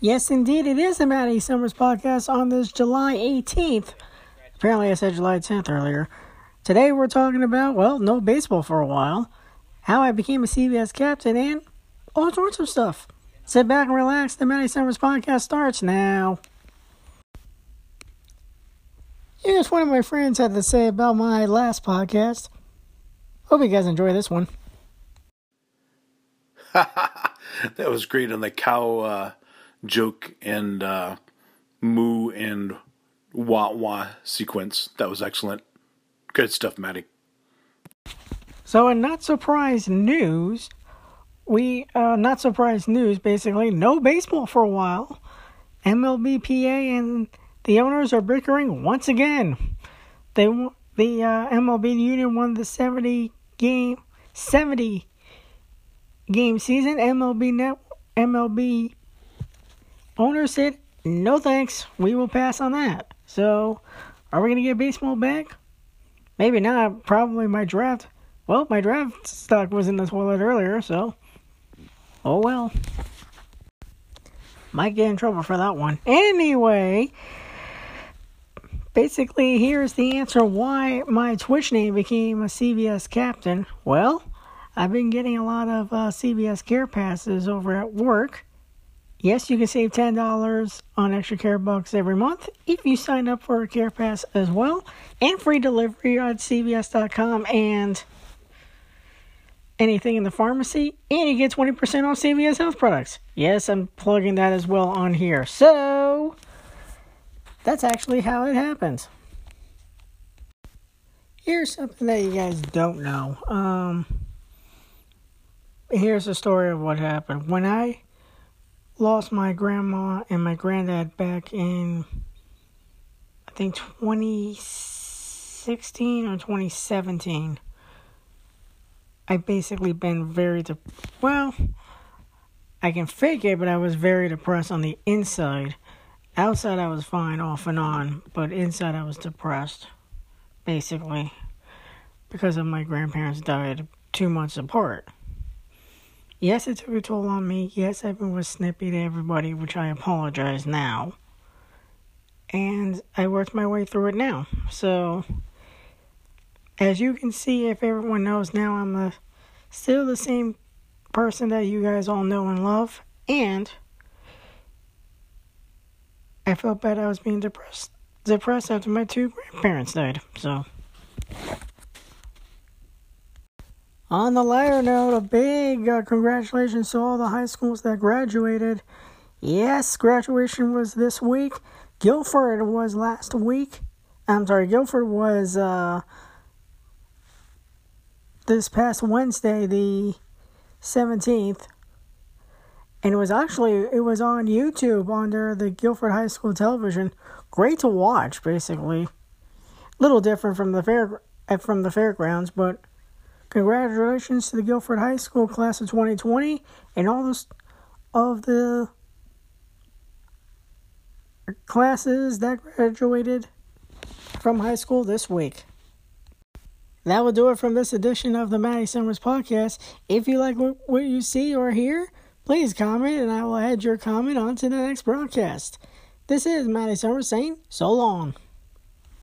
Yes, indeed, it is the Maddie Summers podcast on this July 18th. Apparently, I said July 10th earlier. Today, we're talking about, well, no baseball for a while, how I became a CVS captain, and all sorts of stuff. Sit back and relax. The Maddie Summers podcast starts now. Here's one of my friends had to say about my last podcast. Hope you guys enjoy this one. that was great on the cow uh, joke and uh, moo and wah wah sequence. That was excellent. Good stuff, Maddie. So, in not surprise news, we uh, not surprise news. Basically, no baseball for a while. MLBPA and the owners are bickering once again. They the uh, MLB union won the 70 game 70 game season. MLB net MLB owner said, "No thanks, we will pass on that." So, are we gonna get baseball back? Maybe not. Probably my draft. Well, my draft stock was in the toilet earlier, so oh well. Might get in trouble for that one. Anyway, basically, here's the answer why my Twitch name became a CVS captain. Well, I've been getting a lot of uh, CVS Care Passes over at work. Yes, you can save $10 on extra care bucks every month if you sign up for a Care Pass as well, and free delivery at CVS.com and anything in the pharmacy, and you get 20% off CVS Health products. Yes, I'm plugging that as well on here. So, that's actually how it happens. Here's something that you guys don't know. Um, here's the story of what happened. When I lost my grandma and my granddad back in, I think, 2016 or 2017, I basically been very, de- well, I can fake it, but I was very depressed on the inside. Outside, I was fine off and on, but inside, I was depressed, basically, because of my grandparents died two months apart. Yes, it took a toll on me. Yes, been was snippy to everybody, which I apologize now. And I worked my way through it now. So, as you can see, if everyone knows now, I'm a, still the same person that you guys all know and love. And I felt bad I was being depressed depressed after my two grandparents died. So On the lighter note, a big uh, congratulations to all the high schools that graduated. Yes, graduation was this week. Guilford was last week. I'm sorry, Guilford was uh, this past Wednesday, the 17th. And it was actually it was on YouTube under the Guilford High School television. Great to watch, basically. Little different from the fair from the fairgrounds, but Congratulations to the Guilford High School class of 2020 and all the, of the classes that graduated from high school this week. That will do it from this edition of the Maddie Summers podcast. If you like what you see or hear, please comment and I will add your comment onto the next broadcast. This is Maddie Summers saying so long.